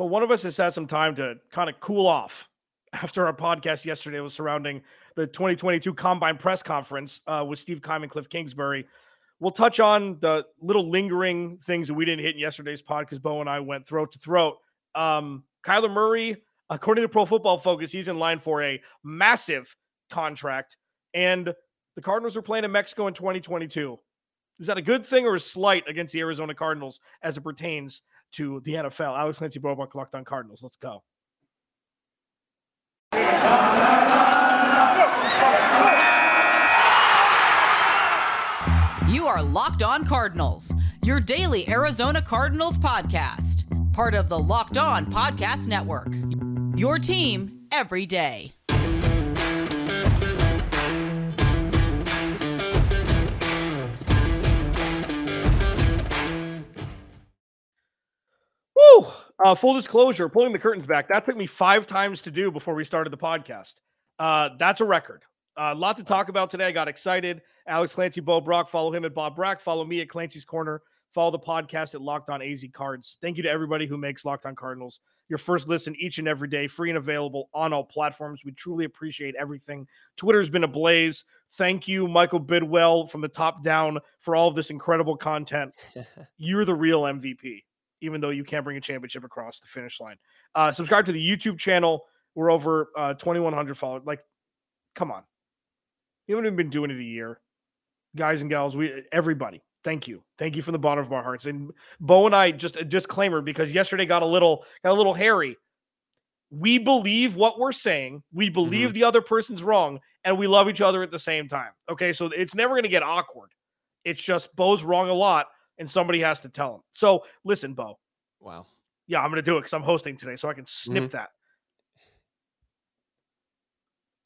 Well, one of us has had some time to kind of cool off after our podcast yesterday was surrounding the 2022 Combine press conference uh, with Steve Keim and Cliff Kingsbury. We'll touch on the little lingering things that we didn't hit in yesterday's pod because Bo and I went throat to throat. Um, Kyler Murray, according to Pro Football Focus, he's in line for a massive contract, and the Cardinals are playing in Mexico in 2022. Is that a good thing or a slight against the Arizona Cardinals as it pertains to the NFL? Alex Clancy Bo Brock, Locked on Cardinals. Let's go. You are Locked On Cardinals, your daily Arizona Cardinals podcast, part of the Locked On Podcast Network. Your team every day. Uh, full disclosure, pulling the curtains back. That took me five times to do before we started the podcast. Uh, that's a record. A uh, lot to talk about today. I got excited. Alex Clancy, Bo Brock. Follow him at Bob Brack. Follow me at Clancy's Corner. Follow the podcast at Locked On AZ Cards. Thank you to everybody who makes Locked On Cardinals your first listen each and every day, free and available on all platforms. We truly appreciate everything. Twitter's been ablaze. Thank you, Michael Bidwill, from the top down for all of this incredible content. You're the real MVP even though you can't bring a championship across the finish line. Uh, subscribe to the YouTube channel. We're over uh, 2,100 followers. Like, come on. You haven't even been doing it a year. Guys and gals, we everybody, thank you. Thank you from the bottom of our hearts. And Bo and I, just a disclaimer, because yesterday got a little got a little hairy. We believe what we're saying. We believe mm-hmm. the other person's wrong, and we love each other at the same time. Okay, so it's never going to get awkward. It's just Bo's wrong a lot, and somebody has to tell him. So listen, Bo. Wow. Yeah, I'm going to do it because I'm hosting today, so I can snip mm-hmm. that.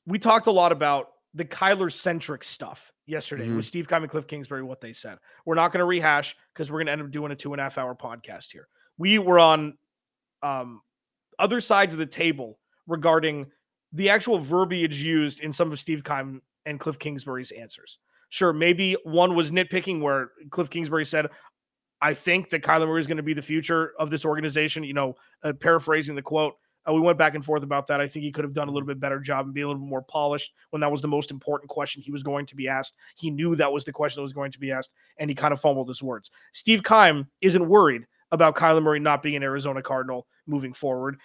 We talked a lot about the Kyler centric stuff yesterday mm-hmm. with Steve Keim and Cliff Kingsbury, what they said. We're not going to rehash because we're going to end up doing a two and a half hour podcast here. We were on um, other sides of the table regarding the actual verbiage used in some of Steve Keim and Cliff Kingsbury's answers. Sure, maybe one was nitpicking where Cliff Kingsbury said, I think that Kyler Murray is going to be the future of this organization. You know, uh, paraphrasing the quote, uh, we went back and forth about that. I think he could have done a little bit better job and be a little bit more polished when that was the most important question he was going to be asked. He knew that was the question that was going to be asked, and he kind of fumbled his words. Steve Keim isn't worried about Kyler Murray not being an Arizona Cardinal moving forward.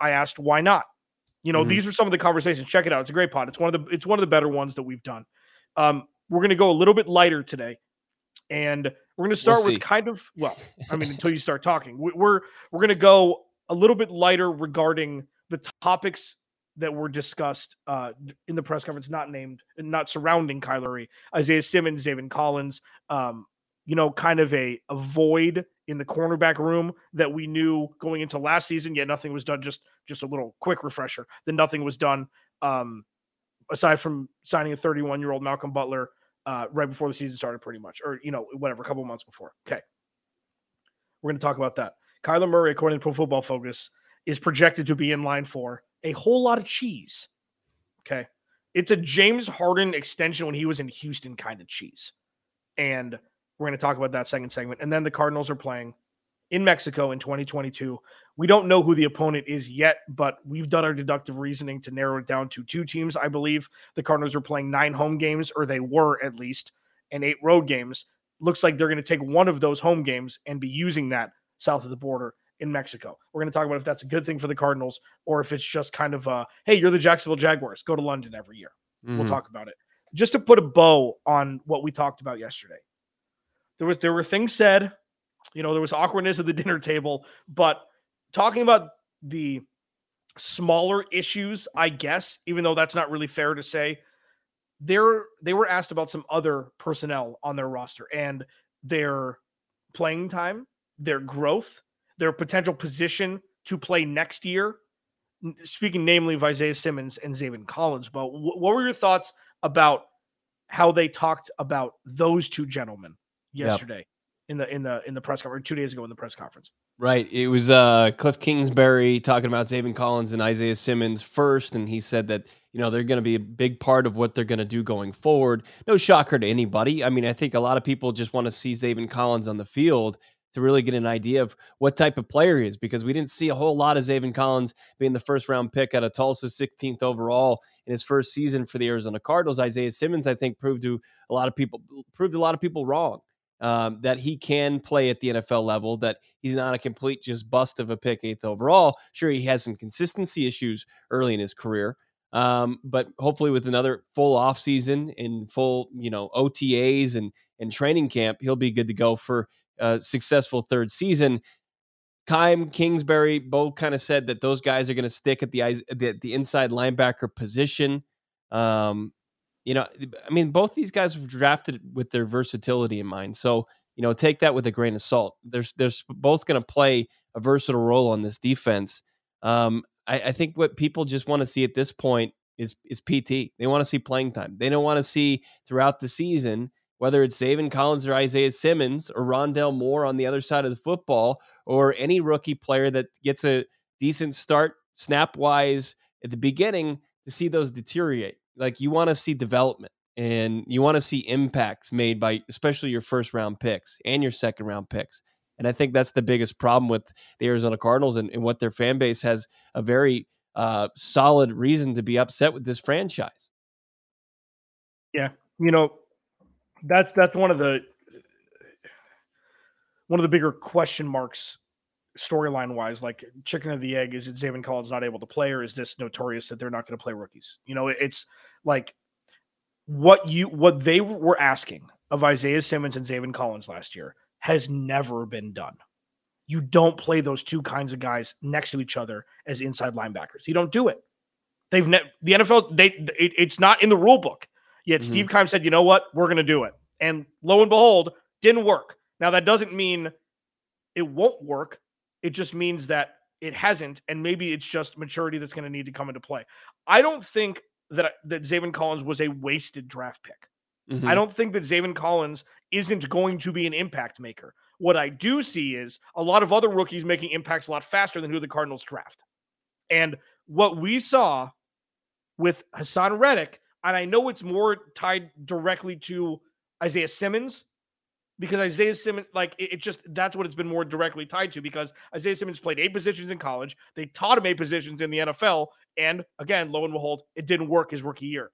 I asked why not. You know, mm-hmm. these are some of the conversations. Check it out. It's a great pod. It's one of the it's one of the better ones that we've done. Um, we're going to go a little bit lighter today, and we're going to start we'll with kind of well, I mean, until you start talking, we're we're going to go a little bit lighter regarding the topics that were discussed uh, in the press conference, not named, not surrounding Kyler Isaiah Simmons, Zaven Collins. Um, you know, kind of a, a void in the cornerback room that we knew going into last season. Yet nothing was done. Just just a little quick refresher. Then nothing was done. Um, aside from signing a 31 year old Malcolm Butler uh, right before the season started, pretty much, or you know, whatever, a couple months before. Okay, we're going to talk about that. Kyler Murray, according to Pro Football Focus, is projected to be in line for a whole lot of cheese. Okay, it's a James Harden extension when he was in Houston kind of cheese, and we're going to talk about that second segment. And then the Cardinals are playing in Mexico in 2022. We don't know who the opponent is yet, but we've done our deductive reasoning to narrow it down to two teams. I believe the Cardinals are playing nine home games, or they were at least, and eight road games. Looks like they're going to take one of those home games and be using that south of the border in Mexico. We're going to talk about if that's a good thing for the Cardinals or if it's just kind of a hey, you're the Jacksonville Jaguars, go to London every year. Mm-hmm. We'll talk about it. Just to put a bow on what we talked about yesterday. There was there were things said you know, there was awkwardness at the dinner table, but talking about the smaller issues, I guess, even though that's not really fair to say, they're they were asked about some other personnel on their roster and their playing time, their growth, their potential position to play next year. Speaking namely of Isaiah Simmons and Zaven Collins, but what were your thoughts about how they talked about those two gentlemen yesterday? Yep in the in the in the press conference two days ago in the press conference. Right. It was uh, Cliff Kingsbury talking about Zaven Collins and Isaiah Simmons first, and he said that you know they're going to be a big part of what they're going to do going forward. No shocker to anybody. I mean, I think a lot of people just want to see Zaven Collins on the field to really get an idea of what type of player he is because we didn't see a whole lot of Zaven Collins being the first round pick out of Tulsa, 16th overall in his first season for the Arizona Cardinals. Isaiah Simmons, I think, proved to a lot of people proved a lot of people wrong. Um, that he can play at the NFL level, that he's not a complete just bust of a pick eighth overall. Sure, he has some consistency issues early in his career, um, but hopefully with another full offseason and full, you know, OTAs and and training camp, he'll be good to go for a successful third season. Keim Kingsbury both kind of said that those guys are going to stick at the, the, the inside linebacker position. Um, you know, I mean, both these guys were drafted with their versatility in mind. So, you know, take that with a grain of salt. There's there's both going to play a versatile role on this defense. Um, I, I think what people just want to see at this point is is PT. They want to see playing time. They don't want to see throughout the season whether it's Zaven Collins or Isaiah Simmons or Rondale Moore on the other side of the football, or any rookie player that gets a decent start snap wise at the beginning to see those deteriorate. Like you want to see development and you want to see impacts made by especially your first round picks and your second round picks. And I think that's the biggest problem with the Arizona Cardinals and, and what their fan base has a very uh, solid reason to be upset with this franchise. Yeah. You know, that's that's one of the one of the bigger question marks storyline wise, like chicken of the egg, is it Zaven Collins not able to play, or is this notorious that they're not going to play rookies? You know, it's like what you what they were asking of Isaiah Simmons and Zaven Collins last year has never been done. You don't play those two kinds of guys next to each other as inside linebackers. You don't do it. They've ne- the NFL they it, it's not in the rule book. Yet mm-hmm. Steve Keim said, you know what? We're going to do it. And lo and behold, didn't work. Now, that doesn't mean it won't work. It just means that it hasn't. And maybe it's just maturity that's going to need to come into play. I don't think that, that Zaven Collins was a wasted draft pick. Mm-hmm. I don't think that Zaven Collins isn't going to be an impact maker. What I do see is a lot of other rookies making impacts a lot faster than who the Cardinals draft. And what we saw with Haason Reddick and I know it's more tied directly to Isaiah Simmons because Isaiah Simmons, like it, it, just that's what it's been more directly tied to because Isaiah Simmons played eight positions in college. They taught him eight positions in the NFL, and again, lo and behold, it didn't work his rookie year.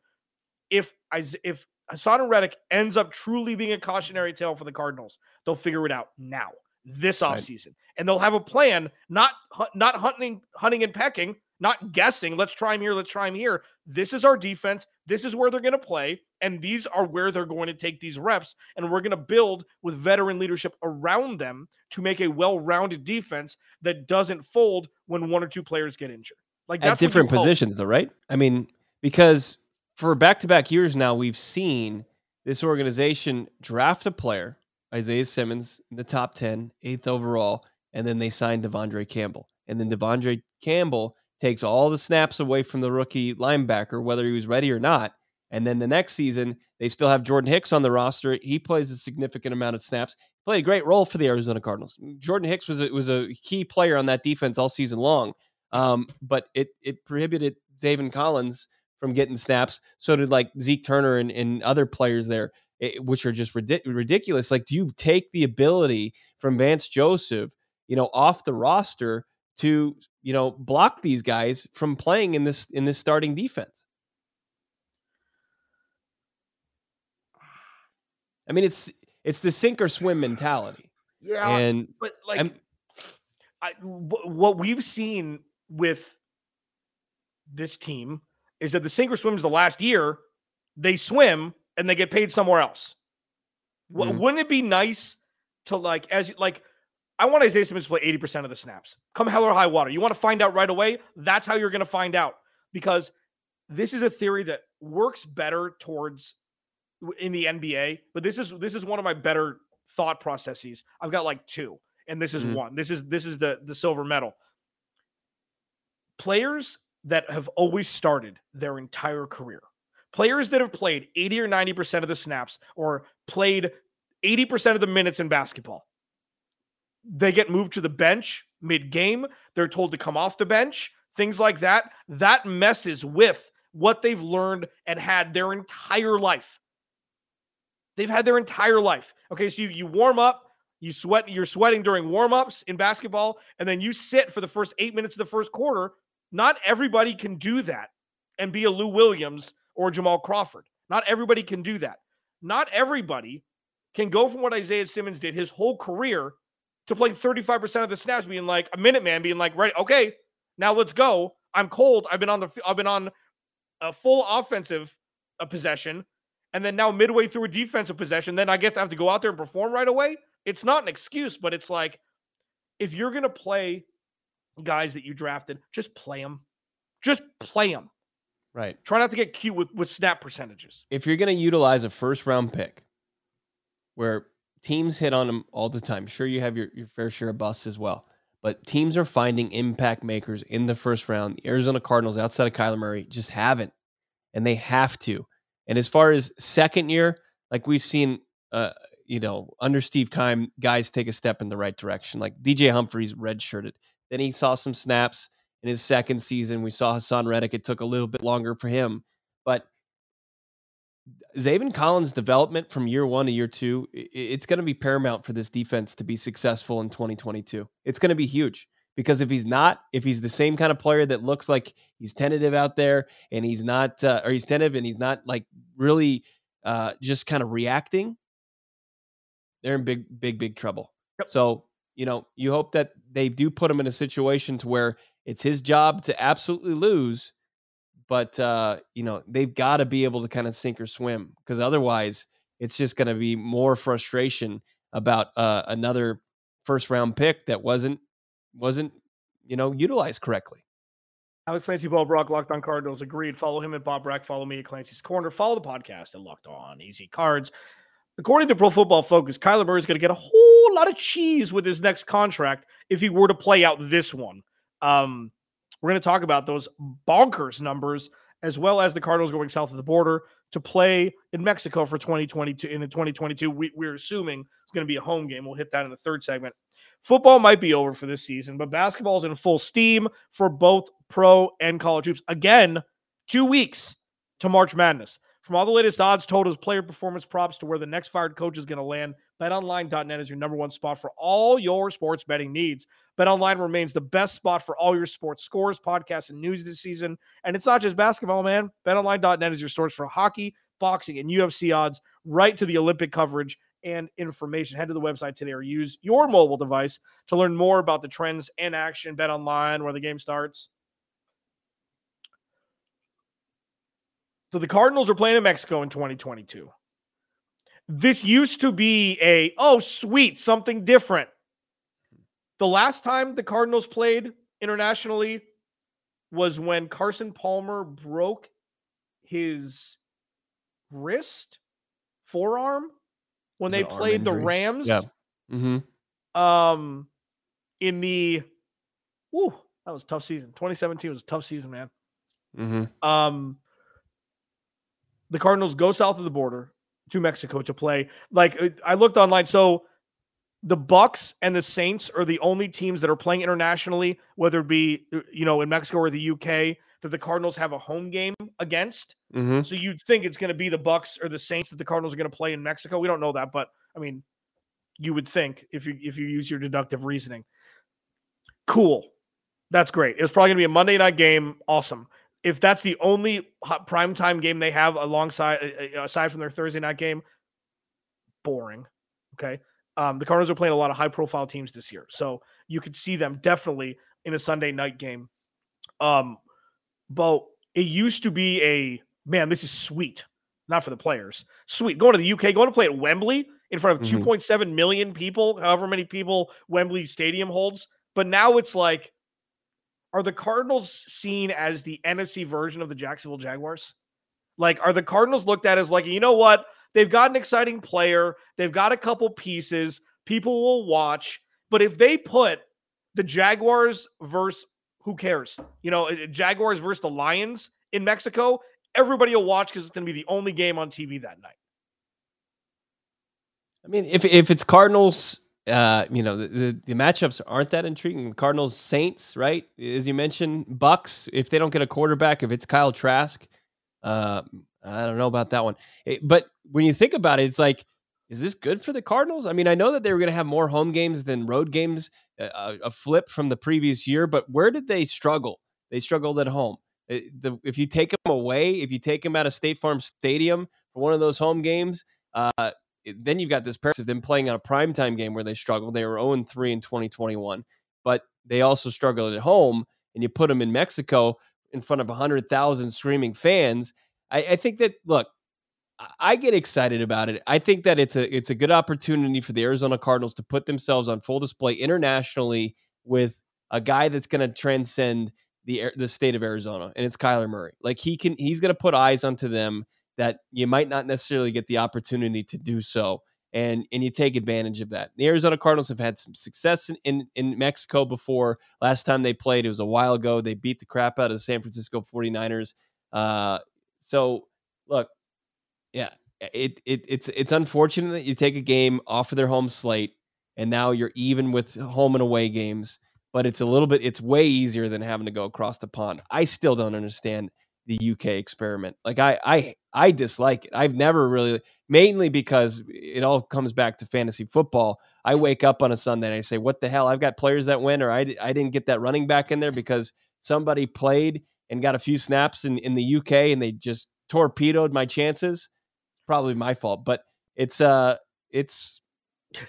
If if Haason Reddick ends up truly being a cautionary tale for the Cardinals, they'll figure it out now this offseason. Right. And they'll have a plan, not not hunting hunting and pecking, not guessing, let's try him here, let's try him here. This is our defense. This is where they're going to play. And these are where they're going to take these reps. And we're going to build with veteran leadership around them to make a well rounded defense that doesn't fold when one or two players get injured. Like at different positions, though, right? I mean, because for back to back years now, we've seen this organization draft a player, Isaiah Simmons, in the top 10, eighth overall, and then they signed De'Vondre Campbell. And then De'Vondre Campbell takes all the snaps away from the rookie linebacker, whether he was ready or not. And then the next season, they still have Jordan Hicks on the roster. He plays a significant amount of snaps. Played a great role for the Arizona Cardinals. Jordan Hicks was a, was a key player on that defense all season long. Um, but it it prohibited Zaven Collins from getting snaps. So did like Zeke Turner and, and other players there, it, eh, which are just ridiculous. Like, do you take the ability from Vance Joseph, you know, off the roster to you know block these guys from playing in this in this starting defense. I mean, it's it's the sink or swim mentality. Yeah, and but like I, what we've seen with this team is that the sink or swim is the last year they swim and they get paid somewhere else. Mm-hmm. Wouldn't it be nice to like as like I want Isaiah Simmons to play 80% of the snaps. Come hell or high water. You want to find out right away? That's how you're going to find out because this is a theory that works better towards in the NBA, but this is this is one of my better thought processes. I've got like two, and this is mm-hmm. one. This is this is the the silver medal. Players that have always started their entire career. Players that have played 80 or 90% of the snaps or played 80% of the minutes in basketball they get moved to the bench mid game. They're told to come off the bench, things like that. That messes with what they've learned and had their entire life. They've had their entire life. Okay, so you, you warm up, You sweat, you're sweating during warm-ups in basketball, and then you sit for the first eight minutes of the first quarter. Not everybody can do that and be a Lou Williams or Jamal Crawford. Not everybody can do that. Not everybody can go from what Isaiah Simmons did his whole career to playing 35% of the snaps, being like a minute man, being like, right, okay, now let's go. I'm cold. I've been on the I've been on a full offensive uh, possession, and then now midway through a defensive possession, then I get to have to go out there and perform right away. It's not an excuse, but it's like if you're gonna play guys that you drafted, just play them. Just play them. Right. Try not to get cute with with snap percentages. If you're going to utilize a first round pick, where teams hit on them all the time, sure you have your, your fair share of busts as well, but teams are finding impact makers in the first round. The Arizona Cardinals, outside of Kyler Murray, just haven't, and they have to. And as far as second year, like we've seen, uh, you know, under Steve Keim, guys take a step in the right direction. Like DJ Humphries redshirted, then he saw some snaps in his second season. We saw Haason Reddick. It took a little bit longer for him, but Zaven Collins' development from year one to year two, it's going to be paramount for this defense to be successful in 2022. It's going to be huge because if he's not, if he's the same kind of player that looks like he's tentative out there and he's not, uh, or he's tentative and he's not like really uh, just kind of reacting, they're in big, big, big trouble. Yep. So, you know, you hope that they do put him in a situation to where it's his job to absolutely lose but uh, you know they've got to be able to kind of sink or swim because otherwise it's just going to be more frustration about uh, another first round pick that wasn't wasn't you know utilized correctly. Alex Clancy, Bo Brock, Locked On Cardinals. Agreed. Follow him at Bob Brack. Follow me at Clancy's Corner. Follow the podcast at Locked On AZ Cards. According to Pro Football Focus, Kyler Murray is going to get a whole lot of cheese with his next contract if he were to play out this one. Um, we're going to talk about those bonkers numbers as well as the Cardinals going south of the border to play in Mexico for 2022. In the 2022, we, we're assuming it's going to be a home game. We'll hit that in the third segment. Football might be over for this season, but basketball is in full steam for both pro and college hoops. Again, two weeks to March Madness. From all the latest odds, totals, player performance props to where the next fired coach is going to land, betonline.net is your number one spot for all your sports betting needs. BetOnline remains the best spot for all your sports scores, podcasts, and news this season. And it's not just basketball, man. BetOnline.net is your source for hockey, boxing, and UFC odds, right to the Olympic coverage and information. Head to the website today or use your mobile device to learn more about the trends and action. Bet online where the game starts. So the Cardinals are playing in Mexico in 2022. This used to be a, oh, sweet, something different. The last time the Cardinals played internationally was when Carson Palmer broke his wrist, forearm, when they played the Rams. Yeah. Mm-hmm. Um, in the, whoo, that was tough season. 2017 was a tough season, man. Mm-hmm. Um, the Cardinals go south of the border to Mexico to play. Like uh, I looked online, so the Bucs and the Saints are the only teams that are playing internationally, whether it be uh, you know in Mexico or the UK, that the Cardinals have a home game against. Mm-hmm. So you'd think it's going to be the Bucs or the Saints that the Cardinals are going to play in Mexico. We don't know that, but I mean, you would think if you if you use your deductive reasoning. Cool. That's great. It was probably going to be a Monday night game. Awesome if that's the only primetime game they have alongside aside from their Thursday night game, boring. Okay. Um, the Cardinals are playing a lot of high profile teams this year. So you could see them definitely in a Sunday night game. Um, but it used to be a man, this is sweet. Not for the players. Sweet. Going to the UK, going to play at Wembley in front of mm-hmm. 2.7 million people, however many people Wembley Stadium holds. But now it's like are the Cardinals seen as the NFC version of the Jacksonville Jaguars? Like, are the Cardinals looked at as like, you know what? They've got an exciting player, they've got a couple pieces, people will watch. But if they put the Jaguars versus who cares? You know, uh, Jaguars versus the Lions in Mexico, everybody will watch because it's going to be the only game on TV that night. I mean, if if it's Cardinals uh, you know, the, the, the, matchups aren't that intriguing. Cardinals, Saints, right? As you mentioned, Bucs. If they don't get a quarterback, if it's Kyle Trask, uh, I don't know about that one. It, but when you think about it, it's like is this good for the Cardinals? I mean, I know that they were going to have more home games than road games, a, a, flip from the previous year, but where did they struggle? They struggled at home. Eh, the, if you take them away, if you take them out of State Farm Stadium for one of those home games, uh, then you've got this pair of them playing on a primetime game where they struggled. They were 0 3 in 2021, but they also struggled at home. And you put them in Mexico in front of 100,000 screaming fans. I, I think that, look, I get excited about it. I think that it's a it's a good opportunity for the Arizona Cardinals to put themselves on full display internationally with a guy that's going to transcend the the state of Arizona, and it's Kyler Murray. Like he can, he's going to put eyes onto them that you might not necessarily get the opportunity to do so, and and you take advantage of that. The Arizona Cardinals have had some success in in, in Mexico before. Last time they played, it was a while ago. They beat the crap out of the San Francisco 49ers. Uh, so look, yeah, it, it it's it's unfortunate that you take a game off of their home slate and now you're even with home and away games, but it's a little bit it's way easier than having to go across the pond. I still don't understand the UK experiment. Like I I I dislike it. I've never really mainly because it all comes back to fantasy football. I wake up on a Sunday and I say, "What the hell? I've got players that win or I I didn't get that running back in there because somebody played and got a few snaps in in the UK and they just torpedoed my chances." Probably my fault, but it's uh it's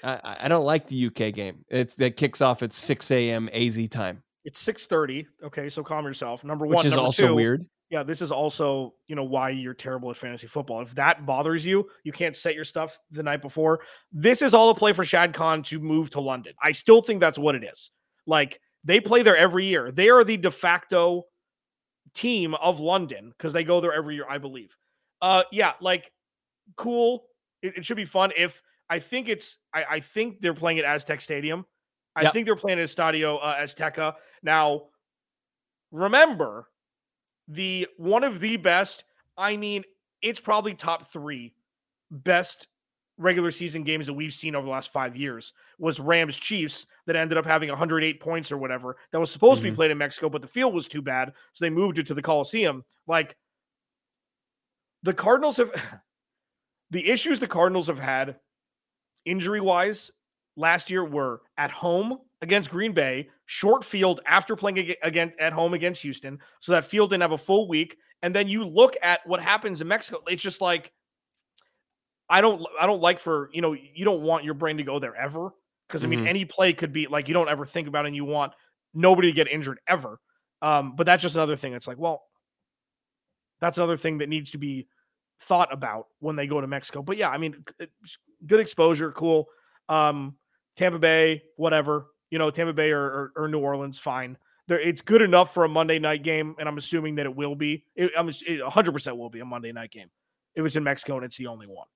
I, I don't like the UK game. It's that kicks off at 6 a.m. AZ time. It's 6:30. Okay, so calm yourself. Number one, which is number also two, weird. Yeah, this is also you know why you're terrible at fantasy football. If that bothers you, you can't set your stuff the night before. This is all a play for Shad Khan to move to London. I still think that's what it is. Like they play there every year. They are the de facto team of London because they go there every year, I believe. Uh, yeah, like cool. It, it, should be fun. If I think it's, I, I think they're playing at Aztec Stadium. I yep. think they're playing at Estadio uh, Azteca. Now, remember, the one of the best. I mean, it's probably top three best regular season games that we've seen over the last five years was Rams Chiefs that ended up having 108 points or whatever that was supposed mm-hmm. to be mm-hmm. played in Mexico, but the field was too bad, so they moved it to the Coliseum. Like the Cardinals have the issues the Cardinals have had injury wise last year were at home against Green Bay, short field after playing again at home against Houston. So that field didn't have a full week. And then you look at what happens in Mexico. It's just like I don't I don't like for you know you don't want your brain to go there ever because I mean mm-hmm. any play could be like you don't ever think about it and you want nobody to get injured ever. Um, but that's just another thing. It's like well, that's another thing that needs to be thought about when they go to Mexico. But yeah, I mean, good exposure, cool. Um, Tampa Bay, whatever, you know, Tampa Bay or, or, or New Orleans, fine. There, it's good enough for a Monday night game, and I'm assuming that it will be. It, I'm it 100% will be a Monday night game. It was in Mexico, and it's the only one.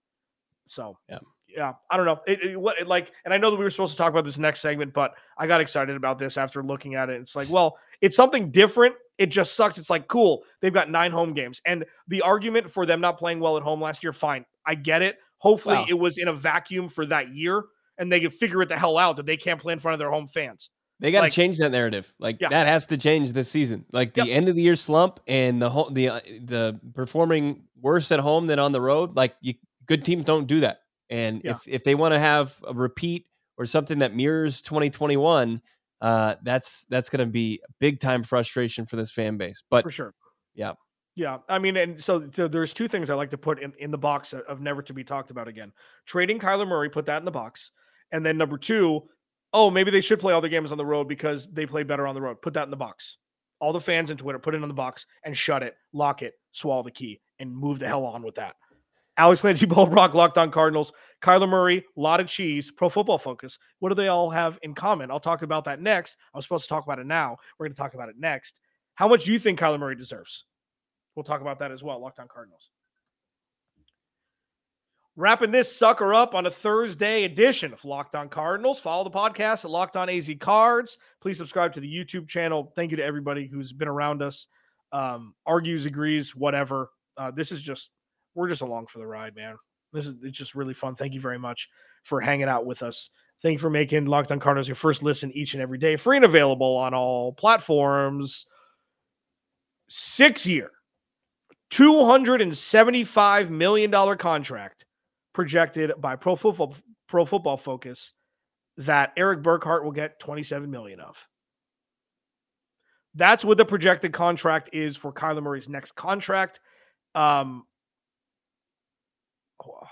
So yeah, yeah, I don't know. It, it, what, it, like, and I know that we were supposed to talk about this next segment, but I got excited about this after looking at it. It's like, well, it's something different it just sucks. It's like, cool, they've got nine home games. And the argument for them not playing well at home last year, fine. I get it. Hopefully, wow. it was in a vacuum for that year and they can figure it the hell out that they can't play in front of their home fans. They got to like, change that narrative. Like yeah. that has to change this season. Like the yep. end of the year slump and the whole the uh, the performing worse at home than on the road. Like you, good teams don't do that. And yeah. if if they want to have a repeat or something that mirrors 2021, uh, that's that's going to be big time frustration for this fan base. But for sure, yeah, yeah. I mean, and so th- there's two things I like to put in, in the box of never to be talked about again. Trading Kyler Murray, put that in the box, and then number two, oh, maybe they should play all their games on the road because they play better on the road. Put that in the box. All the fans in Twitter, put it in the box and shut it, lock it, swallow the key, and move the hell on with that. Alex Clancy, Paul Brock, Locked On Cardinals, Kyler Murray, lot of cheese, pro football focus. What do they all have in common? I'll talk about that next. I was supposed to talk about it now. We're going to talk about it next. How much do you think Kyler Murray deserves? We'll talk about that as well. Locked On Cardinals. Wrapping this sucker up on a Thursday edition of Locked On Cardinals. Follow the podcast at Locked On AZ Cards. Please subscribe to the YouTube channel. Thank you to everybody who's been around us, um, argues, agrees, whatever. Uh, this is just we're just along for the ride, man. This is it's just really fun. Thank you very much for hanging out with us. Thank you for making Locked On Cardinals your first listen each and every day, free and available on all platforms. Six year, $275 million contract projected by Pro Football Pro Football Focus that Erik Burkhardt will get 27 million of. That's what the projected contract is for Kyler Murray's next contract. Um,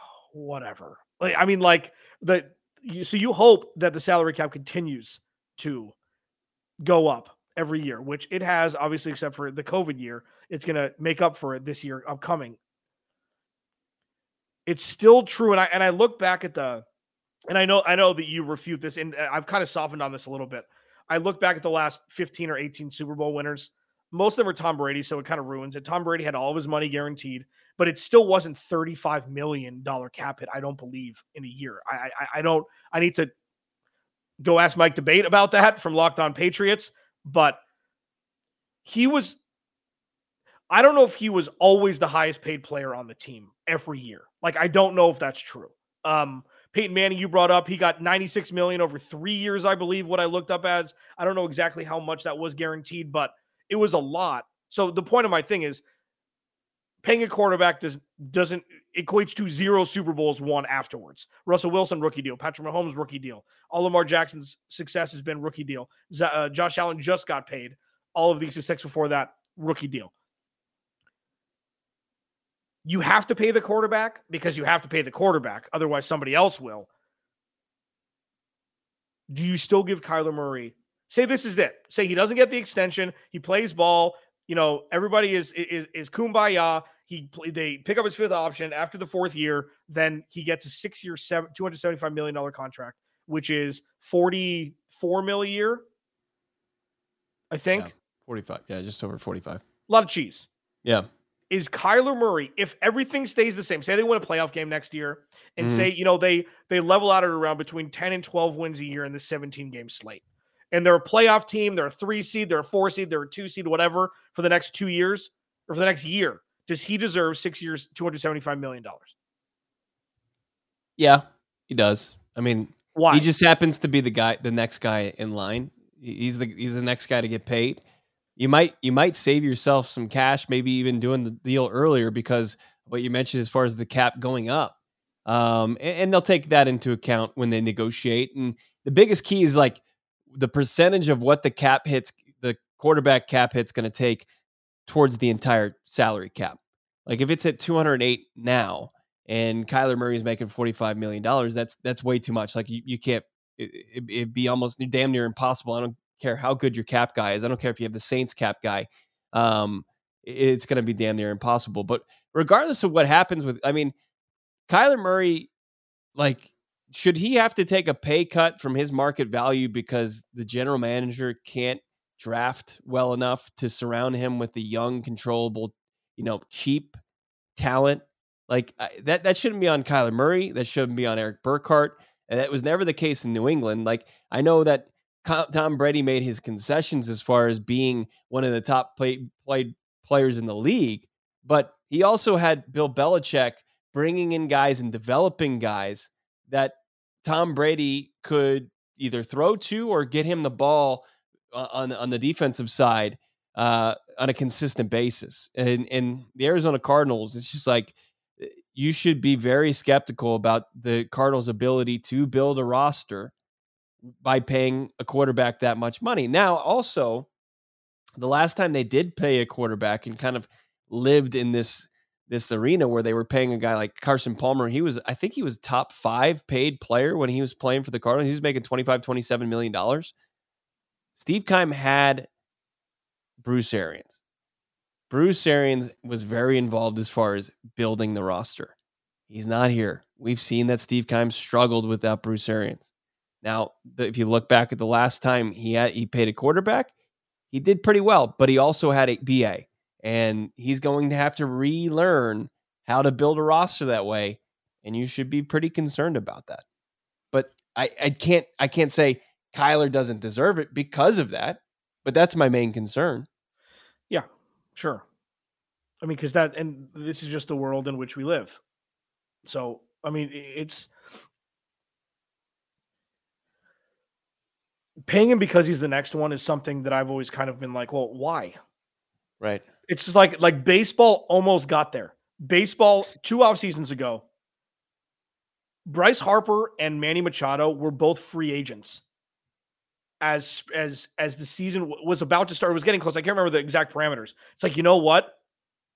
whatever. Like, I mean, like the you, so you hope that the salary cap continues to go up every year, which it has, obviously, except for the COVID year. It's going to make up for it this year upcoming. It's still true, and I and I look back at the, and I know I know that you refute this, and uh, I've kind of softened on this a little bit. I look back at the last 15 or 18 Super Bowl winners. Most of them were Tom Brady, so it kind of ruins it. Tom Brady had all of his money guaranteed, but it still wasn't $35 million cap hit, I don't believe, in a year. I, I, I don't, I need to go ask Mike D'Abate about that from Locked On Patriots, but he was, I don't know if he was always the highest paid player on the team every year. Like, I don't know if that's true. Um, Peyton Manning, you brought up, he got 96 million over three years, I believe, what I looked up as. I don't know exactly how much that was guaranteed, but it was a lot. So the point of my thing is paying a quarterback does doesn't equates to zero Super Bowls won afterwards. Russell Wilson rookie deal, Patrick Mahomes rookie deal. All Lamar Jackson's success has been rookie deal. Uh, Josh Allen just got paid. All of these success before that rookie deal. You have to pay the quarterback because you have to pay the quarterback. Otherwise, somebody else will. Do you still give Kyler Murray? Say this is it. Say he doesn't get the extension. He plays ball. You know, everybody is is is kumbaya. He they pick up his fifth option after the fourth year. Then he gets a six year, seven two hundred seventy five million dollar contract, which is forty four mil a year. I think yeah, forty five. Yeah, just over forty five. A lot of cheese. Yeah is Kyler Murray, if everything stays the same, say they win a playoff game next year, and mm-hmm. say, you know, they they level out at around between 10 and 12 wins a year in the 17 game slate. And they're a playoff team, they're a three seed, they're a four seed, they're a two seed, whatever, for the next two years or for the next year. Does he deserve six years, $275 million? Yeah, he does. I mean, why? He just happens to be the guy, the next guy in line. He's the he's the next guy to get paid you might you might save yourself some cash, maybe even doing the deal earlier because what you mentioned as far as the cap going up. Um, and, and, they'll take that into account when they negotiate. And the biggest key is like the percentage of what the cap hits, the quarterback cap hit's going to take towards the entire salary cap. Like if it's at 208 now and Kyler Murray is making 45 million dollars, that's that's way too much. Like you, you can't. It, would be almost damn near impossible. I don't care how good your cap guy is. I don't care if you have the Saints cap guy. Um, it's going to be damn near impossible. But regardless of what happens with, I mean, Kyler Murray, like, should he have to take a pay cut from his market value because the general manager can't draft well enough to surround him with the young, controllable, you know, cheap talent? Like that, that shouldn't be on Kyler Murray. That shouldn't be on Erik Burkhardt. And that was never the case in New England. Like I know that Tom Brady made his concessions as far as being one of the top play, played players in the league, but he also had Bill Belichick bringing in guys and developing guys that Tom Brady could either throw to or get him the ball on on the defensive side uh, on a consistent basis. And and the Arizona Cardinals, it's just like eh, you should be very skeptical about the Cardinals' ability to build a roster by paying a quarterback that much money. Now, also, the last time they did pay a quarterback and kind of lived in this this arena where they were paying a guy like Carson Palmer, he was I think he was top 5 paid player when he was playing for the Cardinals. He was making 25 27 million dollars. Steve Keim had Bruce Arians. Bruce Arians was very involved as far as building the roster. He's not here. We've seen that Steve Keim struggled without Bruce Arians. Now, if you look back at the last time he had, he paid a quarterback, he did pretty well, but he also had a BA, and he's going to have to relearn how to build a roster that way, and you should be pretty concerned about that. But I, I can't I can't say Kyler doesn't deserve it because of that, but that's my main concern. Yeah, sure. I mean, because that and this is just the world in which we live. So I mean, it's paying him because he's the next one is something that I've always kind of been like, well, why? Right. It's just like like baseball almost got there. Baseball two off seasons ago Bryce Harper and Manny Machado were both free agents as as as the season was about to start. It was getting close. I can't remember the exact parameters. It's like you know what,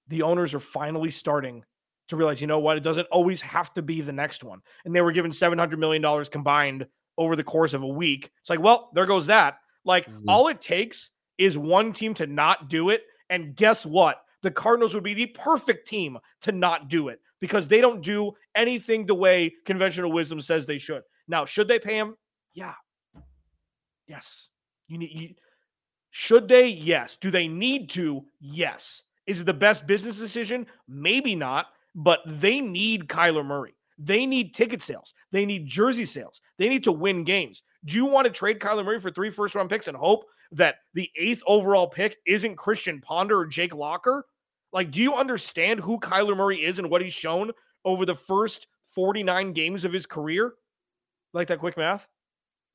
the owners are finally starting to realize. You know what, it doesn't always have to be the next one. And they were given seven hundred million dollars combined over the course of a week. It's like, well, there goes that. Like mm-hmm. all it takes is one team to not do it, and guess what? The Cardinals would be the perfect team to not do it because they don't do anything the way conventional wisdom says they should. Now, should they pay him? Yeah. Yes. You need you, should they? Yes. Do they need to? Yes. Is it the best business decision? Maybe not, but they need Kyler Murray. They need ticket sales. They need jersey sales. They need to win games. Do you want to trade Kyler Murray for three first round picks and hope that the eighth overall pick isn't Christian Ponder or Jake Locker? Like, do you understand who Kyler Murray is and what he's shown over the first 49 games of his career? Like that quick math?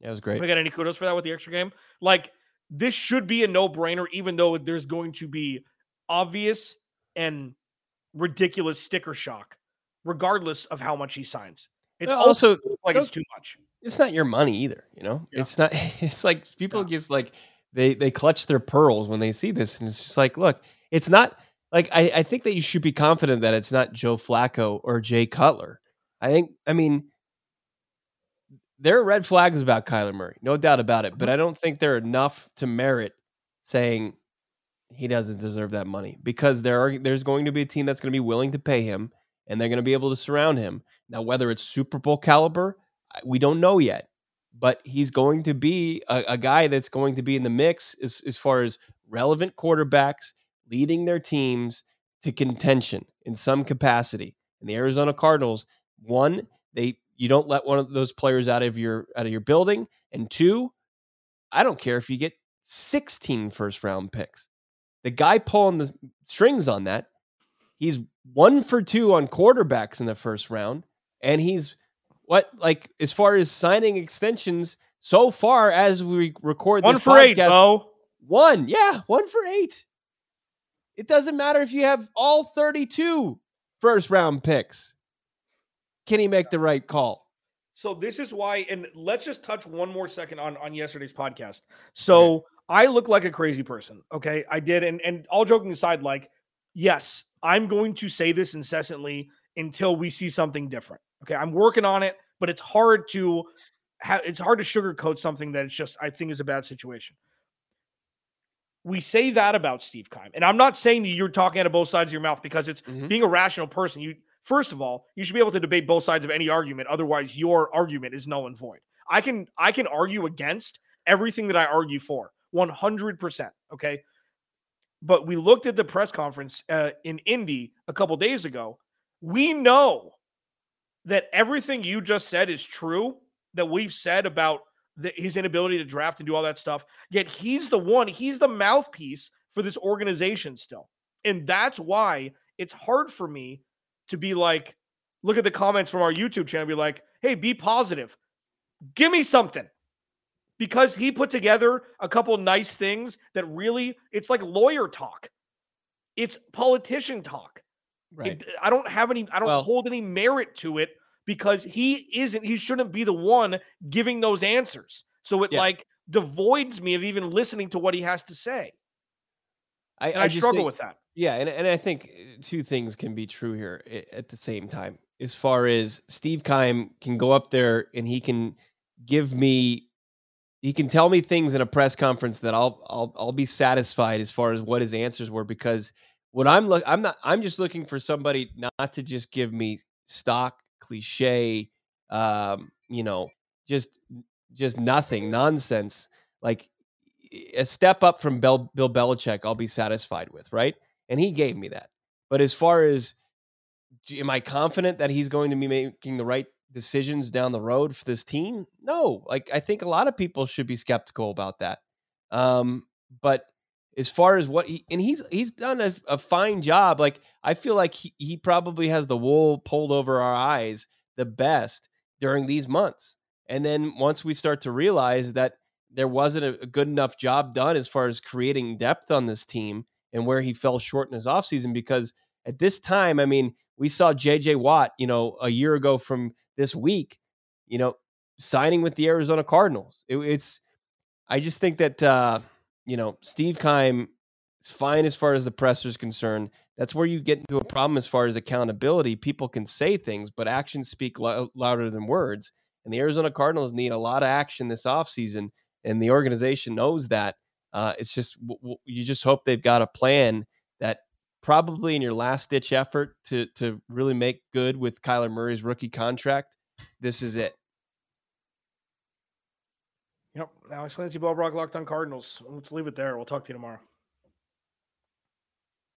Yeah, it was great. I got any kudos for that with the extra game? Like, this should be a no brainer, even though there's going to be obvious and ridiculous sticker shock, regardless of how much he signs. It's also like it's too much. It's not your money either, you know. Yeah. It's not. It's like people yeah. just like they they clutch their pearls when they see this, and it's just like, look, it's not like I, I think that you should be confident that it's not Joe Flacco or Jay Cutler. I think I mean there are red flags about Kyler Murray, no doubt about it, but uh-huh. I don't think they're enough to merit saying he doesn't deserve that money because there are there's going to be a team that's going to be willing to pay him and they're going to be able to surround him. Now whether it's Super Bowl caliber, we don't know yet, but he's going to be a, a guy that's going to be in the mix as, as far as relevant quarterbacks leading their teams to contention in some capacity. And the Arizona Cardinals, one, they you don't let one of those players out of your out of your building, and two, I don't care if you get 16 first round picks. The guy pulling the strings on that, he's one for two on quarterbacks in the first round, and he's what like as far as signing extensions so far as we record one this for podcast, eight, bro. One, yeah, one for eight. It doesn't matter if you have all 32 first round picks. Can he make the right call? So this is why, and let's just touch one more second on on yesterday's podcast. So okay. I look like a crazy person. Okay, I did, and and all joking aside, like yes, I'm going to say this incessantly until we see something different. Okay, I'm working on it, but it's hard to ha- it's hard to sugarcoat something that it's just I think is a bad situation we say that about Steve Keim. And I'm not saying that you're talking out of both sides of your mouth because it's mm-hmm. being a rational person. You first of all, you should be able to debate both sides of any argument. Otherwise, your argument is null and void. I can I can argue against everything that I argue for 100%. Okay. But we looked at the press conference uh, in Indy a couple days ago. We know that everything you just said is true that we've said about the, his inability to draft and do all that stuff. Yet he's the one, he's the mouthpiece for this organization still. And that's why it's hard for me to be like, look at the comments from our YouTube channel, be like, hey, be positive. Give me something. Because he put together a couple nice things that really, it's like lawyer talk. It's politician talk. Right. It, I don't have any, I don't well, hold any merit to it because he isn't, he shouldn't be the one giving those answers. So it yeah. like devoids me of even listening to what he has to say. I, I, I struggle think, with that. Yeah, and, and I think uh, two things can be true here at the same time. As far as Steve Keim can go up there and he can give me he can tell me things in a press conference that I'll I'll I'll be satisfied as far as what his answers were because what I'm look I'm not I'm just looking for somebody not to just give me stock cliche, um, you know, just just nothing, nonsense. Like a step up from Bill, Bill Belichick, I'll be satisfied with, right? And he gave me that. But as far as am I confident that he's going to be making the right decisions down the road for this team? No. Like I think a lot of people should be skeptical about that. Um, but as far as what he and he's he's done a, a fine job. Like I feel like he, he probably has the wool pulled over our eyes the best during these months. And then once we start to realize that there wasn't a, a good enough job done as far as creating depth on this team and where he fell short in his offseason, because at this time, I mean, we saw JJ Watt, you know, a year ago from this week, you know, signing with the Arizona Cardinals. It, it's, I just think that, uh, you know, Steve Keim is fine as far as the presser is concerned. That's where you get into a problem as far as accountability. People can say things, but actions speak lo- louder than words. And the Arizona Cardinals need a lot of action this offseason, and the organization knows that. Uh, it's just w- w- you just hope they've got a plan that probably in your last ditch effort to to really make good with Kyler Murray's rookie contract, this is it. Yep. Alex Clancy, Bo Brock, Locked on Cardinals. Let's leave it there. We'll talk to you tomorrow.